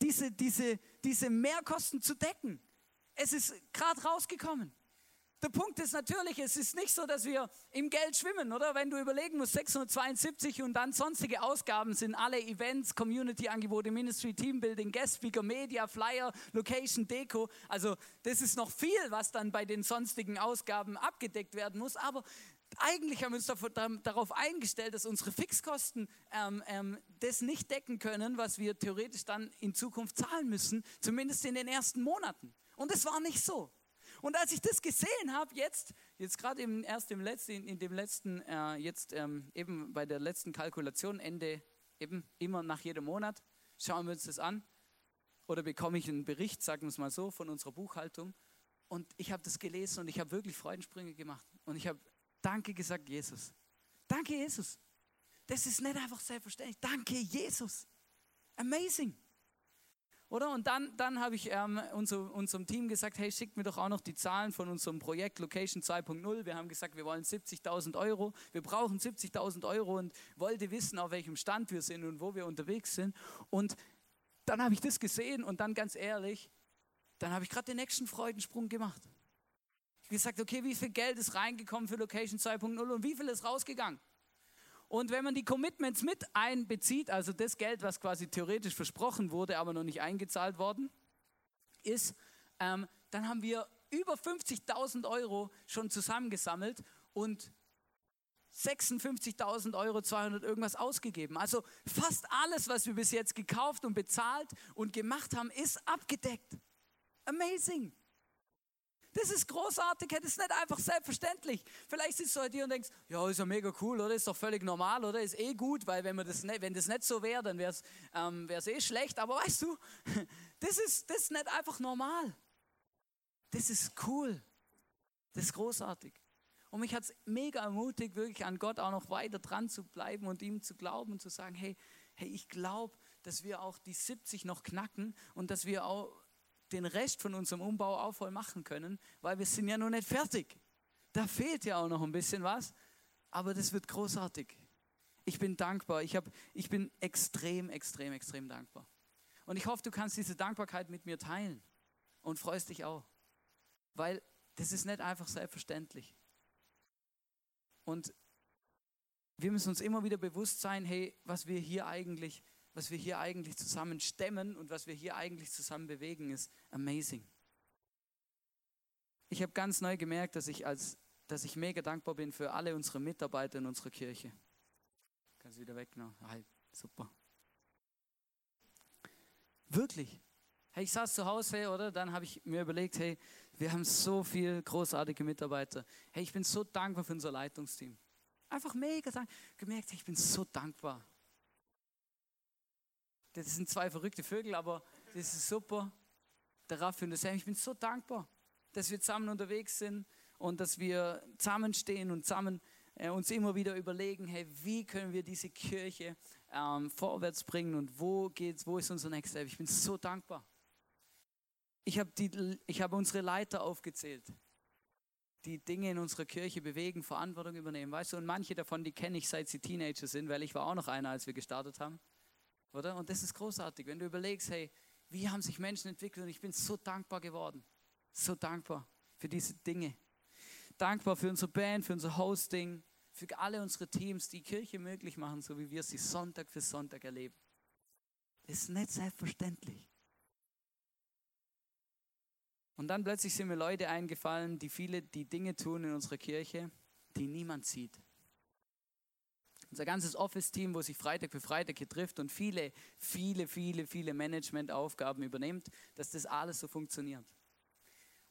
diese, diese, diese Mehrkosten zu decken. Es ist gerade rausgekommen. Der Punkt ist natürlich, es ist nicht so, dass wir im Geld schwimmen, oder? Wenn du überlegen musst, 672 und dann sonstige Ausgaben sind alle Events, Community-Angebote, Ministry, Teambuilding, Guest Speaker, Media, Flyer, Location, Deko. Also das ist noch viel, was dann bei den sonstigen Ausgaben abgedeckt werden muss. Aber eigentlich haben wir uns darauf eingestellt, dass unsere Fixkosten ähm, ähm, das nicht decken können, was wir theoretisch dann in Zukunft zahlen müssen, zumindest in den ersten Monaten. Und es war nicht so. Und als ich das gesehen habe, jetzt, jetzt gerade erst im letzten, in dem letzten, äh, jetzt ähm, eben bei der letzten Kalkulation, Ende, eben immer nach jedem Monat, schauen wir uns das an. Oder bekomme ich einen Bericht, sagen wir es mal so, von unserer Buchhaltung. Und ich habe das gelesen und ich habe wirklich Freudensprünge gemacht. Und ich habe Danke gesagt, Jesus. Danke, Jesus. Das ist nicht einfach selbstverständlich. Danke, Jesus. Amazing. Oder? Und dann, dann habe ich ähm, unser, unserem Team gesagt, hey, schickt mir doch auch noch die Zahlen von unserem Projekt Location 2.0. Wir haben gesagt, wir wollen 70.000 Euro. Wir brauchen 70.000 Euro und wollte wissen, auf welchem Stand wir sind und wo wir unterwegs sind. Und dann habe ich das gesehen und dann ganz ehrlich, dann habe ich gerade den nächsten Freudensprung gemacht. Ich habe gesagt, okay, wie viel Geld ist reingekommen für Location 2.0 und wie viel ist rausgegangen? Und wenn man die Commitments mit einbezieht, also das Geld, was quasi theoretisch versprochen wurde, aber noch nicht eingezahlt worden ist, ähm, dann haben wir über 50.000 Euro schon zusammengesammelt und 56.000 Euro 200 irgendwas ausgegeben. Also fast alles, was wir bis jetzt gekauft und bezahlt und gemacht haben, ist abgedeckt. Amazing. Das ist großartig, das ist nicht einfach selbstverständlich. Vielleicht sitzt du halt hier und denkst, ja, ist ja mega cool, oder? Ist doch völlig normal, oder? Ist eh gut, weil wenn, man das, nicht, wenn das nicht so wäre, dann wäre es ähm, eh schlecht. Aber weißt du, das ist, das ist nicht einfach normal. Das ist cool. Das ist großartig. Und mich hat es mega ermutigt, wirklich an Gott auch noch weiter dran zu bleiben und ihm zu glauben und zu sagen, hey, hey, ich glaube, dass wir auch die 70 noch knacken und dass wir auch den Rest von unserem Umbau auch voll machen können, weil wir sind ja noch nicht fertig. Da fehlt ja auch noch ein bisschen was, aber das wird großartig. Ich bin dankbar. Ich, hab, ich bin extrem, extrem, extrem dankbar. Und ich hoffe, du kannst diese Dankbarkeit mit mir teilen und freust dich auch, weil das ist nicht einfach selbstverständlich. Und wir müssen uns immer wieder bewusst sein, hey, was wir hier eigentlich, was wir hier eigentlich zusammen stemmen und was wir hier eigentlich zusammen bewegen, ist amazing. Ich habe ganz neu gemerkt, dass ich als, dass ich mega dankbar bin für alle unsere Mitarbeiter in unserer Kirche. Kannst du wieder weg, ne? Halt, super. Wirklich. Hey, ich saß zu Hause, oder? Dann habe ich mir überlegt, hey, wir haben so viele großartige Mitarbeiter. Hey, ich bin so dankbar für unser Leitungsteam. Einfach mega dankbar. Gemerkt, ich bin so dankbar. Das sind zwei verrückte Vögel, aber das ist super. Der Raffi und der Sam, ich bin so dankbar, dass wir zusammen unterwegs sind und dass wir zusammenstehen und zusammen äh, uns immer wieder überlegen, hey, wie können wir diese Kirche ähm, vorwärts bringen und wo geht's, wo ist unser Next Step? Ich bin so dankbar ich habe hab unsere Leiter aufgezählt, die Dinge in unserer Kirche bewegen, Verantwortung übernehmen. Weißt du, und manche davon, die kenne ich seit sie Teenager sind, weil ich war auch noch einer, als wir gestartet haben. Oder? Und das ist großartig, wenn du überlegst, hey, wie haben sich Menschen entwickelt und ich bin so dankbar geworden. So dankbar für diese Dinge. Dankbar für unsere Band, für unser Hosting, für alle unsere Teams, die Kirche möglich machen, so wie wir sie Sonntag für Sonntag erleben. Das ist nicht selbstverständlich. Und dann plötzlich sind mir Leute eingefallen, die viele die Dinge tun in unserer Kirche, die niemand sieht. Unser ganzes Office-Team, wo sich Freitag für Freitag hier trifft und viele, viele, viele, viele Managementaufgaben übernimmt, dass das alles so funktioniert.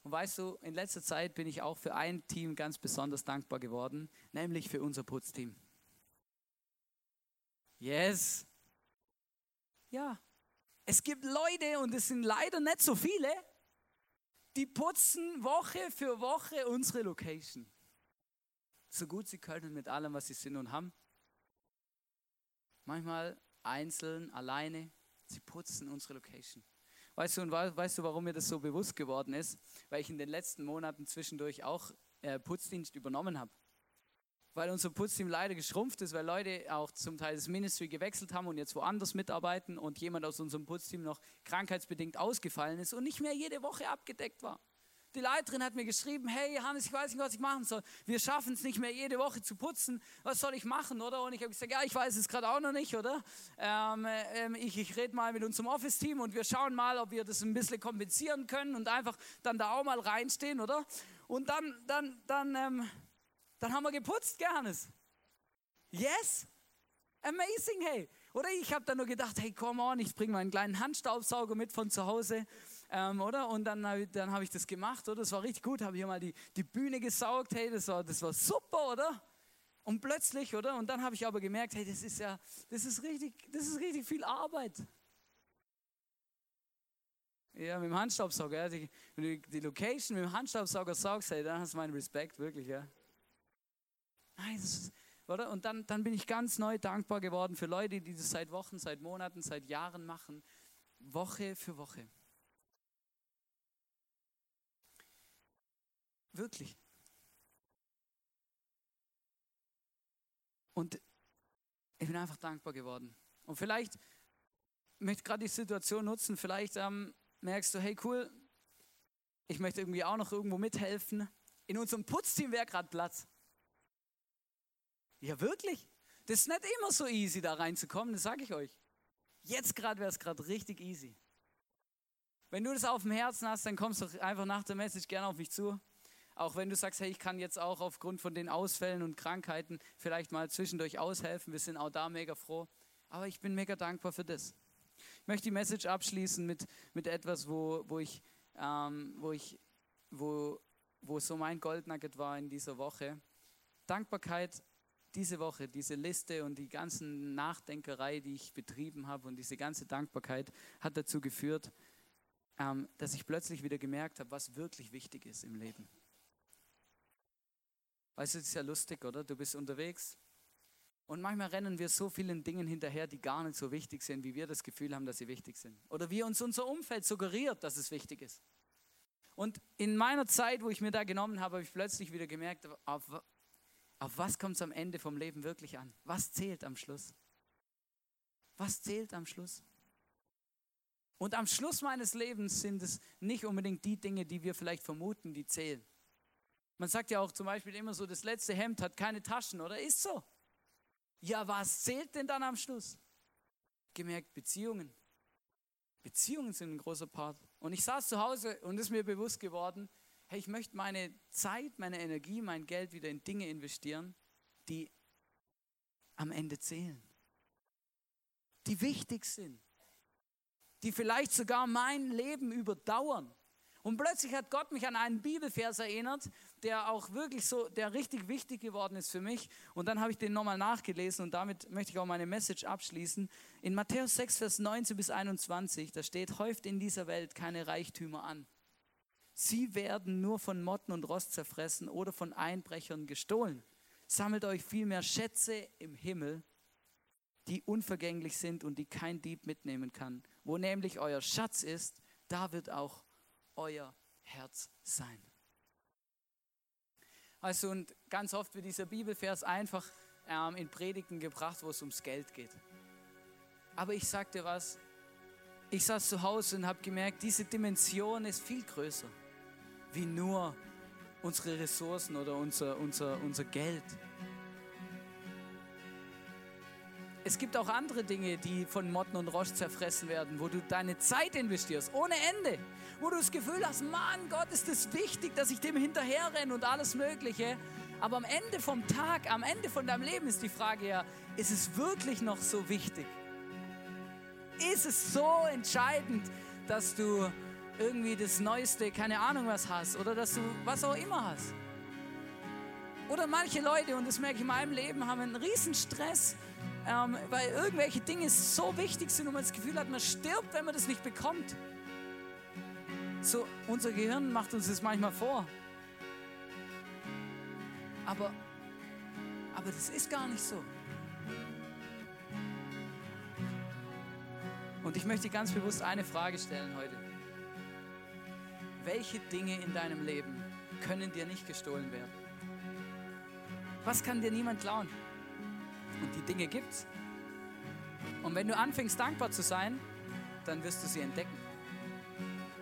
Und weißt du, in letzter Zeit bin ich auch für ein Team ganz besonders dankbar geworden, nämlich für unser Putzteam. Yes. Ja. Es gibt Leute, und es sind leider nicht so viele, die putzen Woche für Woche unsere Location. So gut sie können mit allem, was sie sind und haben. Manchmal einzeln, alleine. Sie putzen unsere Location. Weißt du, und weißt du, warum mir das so bewusst geworden ist? Weil ich in den letzten Monaten zwischendurch auch äh, Putzdienst übernommen habe weil unser Putzteam leider geschrumpft ist, weil Leute auch zum Teil das Ministry gewechselt haben und jetzt woanders mitarbeiten und jemand aus unserem Putzteam noch krankheitsbedingt ausgefallen ist und nicht mehr jede Woche abgedeckt war. Die Leiterin hat mir geschrieben, hey Johannes, ich weiß nicht, was ich machen soll. Wir schaffen es nicht mehr jede Woche zu putzen. Was soll ich machen, oder? Und ich habe gesagt, ja, ich weiß es gerade auch noch nicht, oder? Ähm, ähm, ich ich rede mal mit unserem Office-Team und wir schauen mal, ob wir das ein bisschen kompensieren können und einfach dann da auch mal reinstehen, oder? Und dann, dann, dann ähm, dann haben wir geputzt, Johannes. Yes? Amazing, hey. Oder ich habe dann nur gedacht, hey, come on, ich bringe meinen kleinen Handstaubsauger mit von zu Hause. Ähm, oder? Und dann, dann habe ich das gemacht, oder? Das war richtig gut. Habe hier mal die, die Bühne gesaugt, hey, das war, das war super, oder? Und plötzlich, oder? Und dann habe ich aber gemerkt, hey, das ist ja, das ist richtig, das ist richtig viel Arbeit. Ja, mit dem Handstaubsauger, ja, die, die Location mit dem Handstaubsauger saugst, hey, dann hast du meinen Respekt, wirklich, ja. Nein, ist, oder? Und dann, dann bin ich ganz neu dankbar geworden für Leute, die das seit Wochen, seit Monaten, seit Jahren machen, Woche für Woche. Wirklich. Und ich bin einfach dankbar geworden. Und vielleicht möchte gerade die Situation nutzen, vielleicht ähm, merkst du, hey cool, ich möchte irgendwie auch noch irgendwo mithelfen. In unserem Putzteam wäre gerade Platz. Ja, wirklich. Das ist nicht immer so easy, da reinzukommen, das sage ich euch. Jetzt gerade wäre es gerade richtig easy. Wenn du das auf dem Herzen hast, dann kommst du einfach nach der Message gerne auf mich zu. Auch wenn du sagst, hey, ich kann jetzt auch aufgrund von den Ausfällen und Krankheiten vielleicht mal zwischendurch aushelfen. Wir sind auch da mega froh. Aber ich bin mega dankbar für das. Ich möchte die Message abschließen mit, mit etwas, wo, wo ich, ähm, wo ich, wo, wo so mein Goldnugget war in dieser Woche. Dankbarkeit diese Woche, diese Liste und die ganzen Nachdenkerei, die ich betrieben habe und diese ganze Dankbarkeit hat dazu geführt, ähm, dass ich plötzlich wieder gemerkt habe, was wirklich wichtig ist im Leben. Weißt du, das ist ja lustig, oder? Du bist unterwegs und manchmal rennen wir so vielen Dingen hinterher, die gar nicht so wichtig sind, wie wir das Gefühl haben, dass sie wichtig sind. Oder wie uns unser Umfeld suggeriert, dass es wichtig ist. Und in meiner Zeit, wo ich mir da genommen habe, habe ich plötzlich wieder gemerkt, auf, auf was kommt es am Ende vom Leben wirklich an? Was zählt am Schluss? Was zählt am Schluss? Und am Schluss meines Lebens sind es nicht unbedingt die Dinge, die wir vielleicht vermuten, die zählen. Man sagt ja auch zum Beispiel immer so, das letzte Hemd hat keine Taschen, oder? Ist so. Ja, was zählt denn dann am Schluss? Gemerkt Beziehungen. Beziehungen sind ein großer Part. Und ich saß zu Hause und ist mir bewusst geworden, hey, ich möchte meine Zeit, meine Energie, mein Geld wieder in Dinge investieren, die am Ende zählen. Die wichtig sind. Die vielleicht sogar mein Leben überdauern. Und plötzlich hat Gott mich an einen Bibelvers erinnert, der auch wirklich so, der richtig wichtig geworden ist für mich. Und dann habe ich den nochmal nachgelesen und damit möchte ich auch meine Message abschließen. In Matthäus 6, Vers 19 bis 21, da steht, häuft in dieser Welt keine Reichtümer an. Sie werden nur von Motten und Rost zerfressen oder von Einbrechern gestohlen. Sammelt euch vielmehr Schätze im Himmel, die unvergänglich sind und die kein Dieb mitnehmen kann. Wo nämlich euer Schatz ist, da wird auch euer Herz sein. Also und ganz oft wird dieser Bibelvers einfach ähm, in Predigten gebracht, wo es ums Geld geht. Aber ich sag dir was, ich saß zu Hause und habe gemerkt, diese Dimension ist viel größer, wie nur unsere Ressourcen oder unser, unser, unser Geld. Es gibt auch andere Dinge, die von Motten und Rost zerfressen werden, wo du deine Zeit investierst, ohne Ende. Wo du das Gefühl hast, Mann, Gott, ist es wichtig, dass ich dem hinterherrenne und alles Mögliche. Aber am Ende vom Tag, am Ende von deinem Leben ist die Frage ja, ist es wirklich noch so wichtig? Ist es so entscheidend, dass du irgendwie das Neueste, keine Ahnung was hast oder dass du was auch immer hast? Oder manche Leute, und das merke ich in meinem Leben, haben einen riesen Stress, ähm, weil irgendwelche Dinge so wichtig sind und man das Gefühl hat, man stirbt, wenn man das nicht bekommt. So, unser Gehirn macht uns das manchmal vor. Aber, aber das ist gar nicht so. Und ich möchte ganz bewusst eine Frage stellen heute. Welche Dinge in deinem Leben können dir nicht gestohlen werden? Was kann dir niemand klauen? Und die Dinge gibt's. Und wenn du anfängst dankbar zu sein, dann wirst du sie entdecken.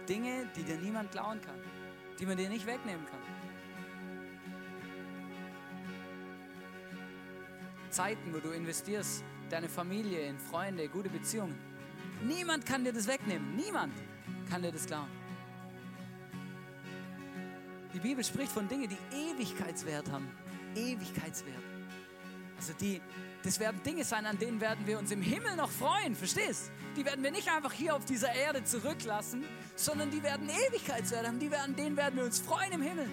Dinge, die dir niemand klauen kann, die man dir nicht wegnehmen kann. Zeiten, wo du investierst, deine Familie, in Freunde, gute Beziehungen. Niemand kann dir das wegnehmen. Niemand kann dir das klauen. Die Bibel spricht von Dingen, die Ewigkeitswert haben. Ewigkeitswert. Also die, das werden Dinge sein, an denen werden wir uns im Himmel noch freuen, verstehst? Die werden wir nicht einfach hier auf dieser Erde zurücklassen, sondern die werden Ewigkeitswert haben, die werden, denen werden wir uns freuen im Himmel.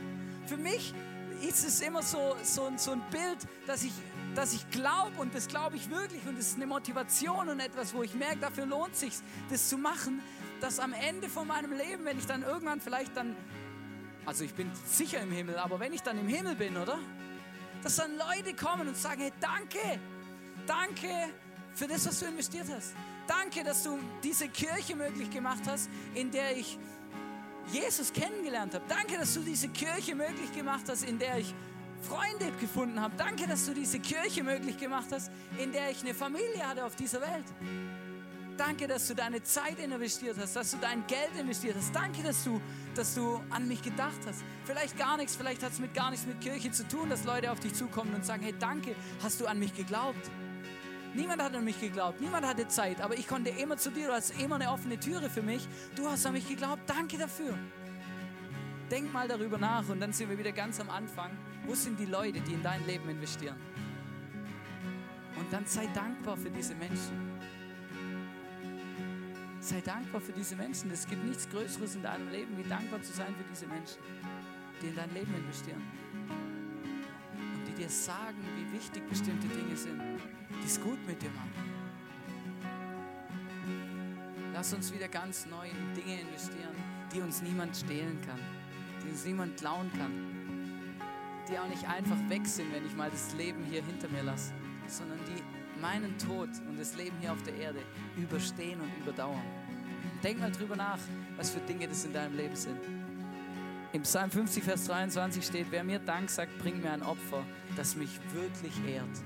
Für mich ist es immer so, so, so ein Bild, dass ich, dass ich glaube und das glaube ich wirklich und es ist eine Motivation und etwas, wo ich merke, dafür lohnt sich das zu machen, dass am Ende von meinem Leben, wenn ich dann irgendwann vielleicht dann, also ich bin sicher im Himmel, aber wenn ich dann im Himmel bin, oder? Dass dann Leute kommen und sagen, hey, danke, danke für das, was du investiert hast. Danke, dass du diese Kirche möglich gemacht hast, in der ich Jesus kennengelernt habe. Danke, dass du diese Kirche möglich gemacht hast, in der ich Freunde gefunden habe. Danke, dass du diese Kirche möglich gemacht hast, in der ich eine Familie hatte auf dieser Welt. Danke, dass du deine Zeit investiert hast, dass du dein Geld investiert hast. Danke, dass du, dass du an mich gedacht hast. Vielleicht gar nichts, vielleicht hat es mit gar nichts mit Kirche zu tun, dass Leute auf dich zukommen und sagen, hey, danke, hast du an mich geglaubt. Niemand hat an mich geglaubt, niemand hatte Zeit, aber ich konnte immer zu dir, du hast immer eine offene Türe für mich. Du hast an mich geglaubt, danke dafür. Denk mal darüber nach und dann sind wir wieder ganz am Anfang. Wo sind die Leute, die in dein Leben investieren? Und dann sei dankbar für diese Menschen. Sei dankbar für diese Menschen. Es gibt nichts Größeres in deinem Leben, wie dankbar zu sein für diese Menschen, die in dein Leben investieren. Und die dir sagen, wie wichtig bestimmte Dinge sind, die es gut mit dir machen. Lass uns wieder ganz neu in Dinge investieren, die uns niemand stehlen kann, die uns niemand klauen kann, die auch nicht einfach weg sind, wenn ich mal das Leben hier hinter mir lasse sondern die meinen Tod und das Leben hier auf der Erde überstehen und überdauern. Denk mal drüber nach, was für Dinge das in deinem Leben sind. Im Psalm 50, Vers 23 steht, wer mir Dank sagt, bringt mir ein Opfer, das mich wirklich ehrt.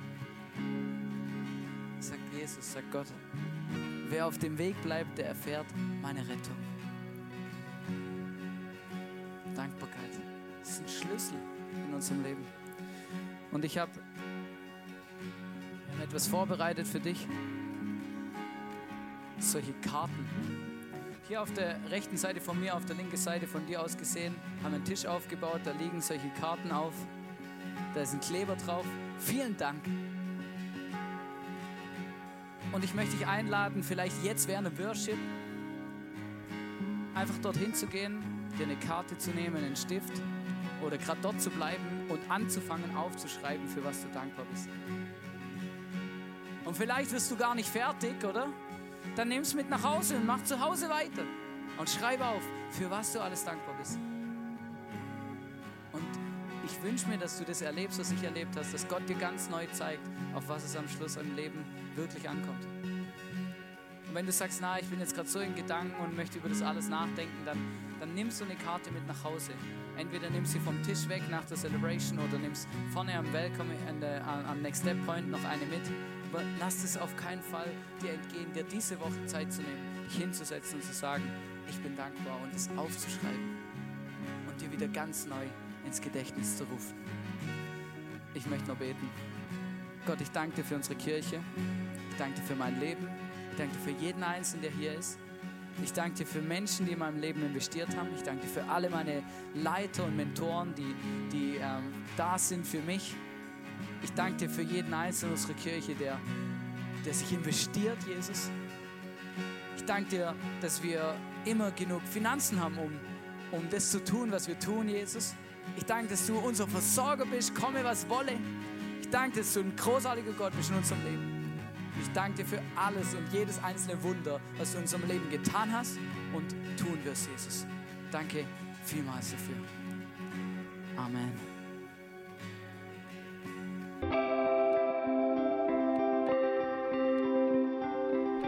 Sagt Jesus, sagt Gott. Wer auf dem Weg bleibt, der erfährt meine Rettung. Dankbarkeit ist ein Schlüssel in unserem Leben. Und ich habe etwas vorbereitet für dich. Solche Karten. Hier auf der rechten Seite von mir, auf der linken Seite von dir aus gesehen, haben wir einen Tisch aufgebaut, da liegen solche Karten auf. Da ist ein Kleber drauf. Vielen Dank. Und ich möchte dich einladen, vielleicht jetzt während dem Worship einfach dorthin zu gehen, dir eine Karte zu nehmen, einen Stift oder gerade dort zu bleiben und anzufangen aufzuschreiben, für was du dankbar bist. Und vielleicht wirst du gar nicht fertig, oder? Dann nimm es mit nach Hause und mach zu Hause weiter. Und schreib auf, für was du alles dankbar bist. Und ich wünsche mir, dass du das erlebst, was ich erlebt hast, dass Gott dir ganz neu zeigt, auf was es am Schluss im Leben wirklich ankommt. Und wenn du sagst, na, ich bin jetzt gerade so in Gedanken und möchte über das alles nachdenken, dann, dann nimmst du eine Karte mit nach Hause. Entweder nimm sie vom Tisch weg nach der Celebration oder nimmst vorne am Welcome, am Next Step Point noch eine mit aber lass es auf keinen Fall dir entgehen, dir diese Woche Zeit zu nehmen, dich hinzusetzen und zu sagen, ich bin dankbar und es aufzuschreiben und dir wieder ganz neu ins Gedächtnis zu rufen. Ich möchte noch beten. Gott, ich danke dir für unsere Kirche. Ich danke dir für mein Leben. Ich danke dir für jeden Einzelnen, der hier ist. Ich danke dir für Menschen, die in meinem Leben investiert haben. Ich danke dir für alle meine Leiter und Mentoren, die, die ähm, da sind für mich ich danke dir für jeden Einzelnen unserer Kirche, der, der sich investiert, Jesus. Ich danke dir, dass wir immer genug Finanzen haben, um, um das zu tun, was wir tun, Jesus. Ich danke, dass du unser Versorger bist, komme was wolle. Ich danke, dass du ein großartiger Gott bist in unserem Leben. Ich danke dir für alles und jedes einzelne Wunder, was du in unserem Leben getan hast und tun wirst, Jesus. Danke vielmals dafür. Amen.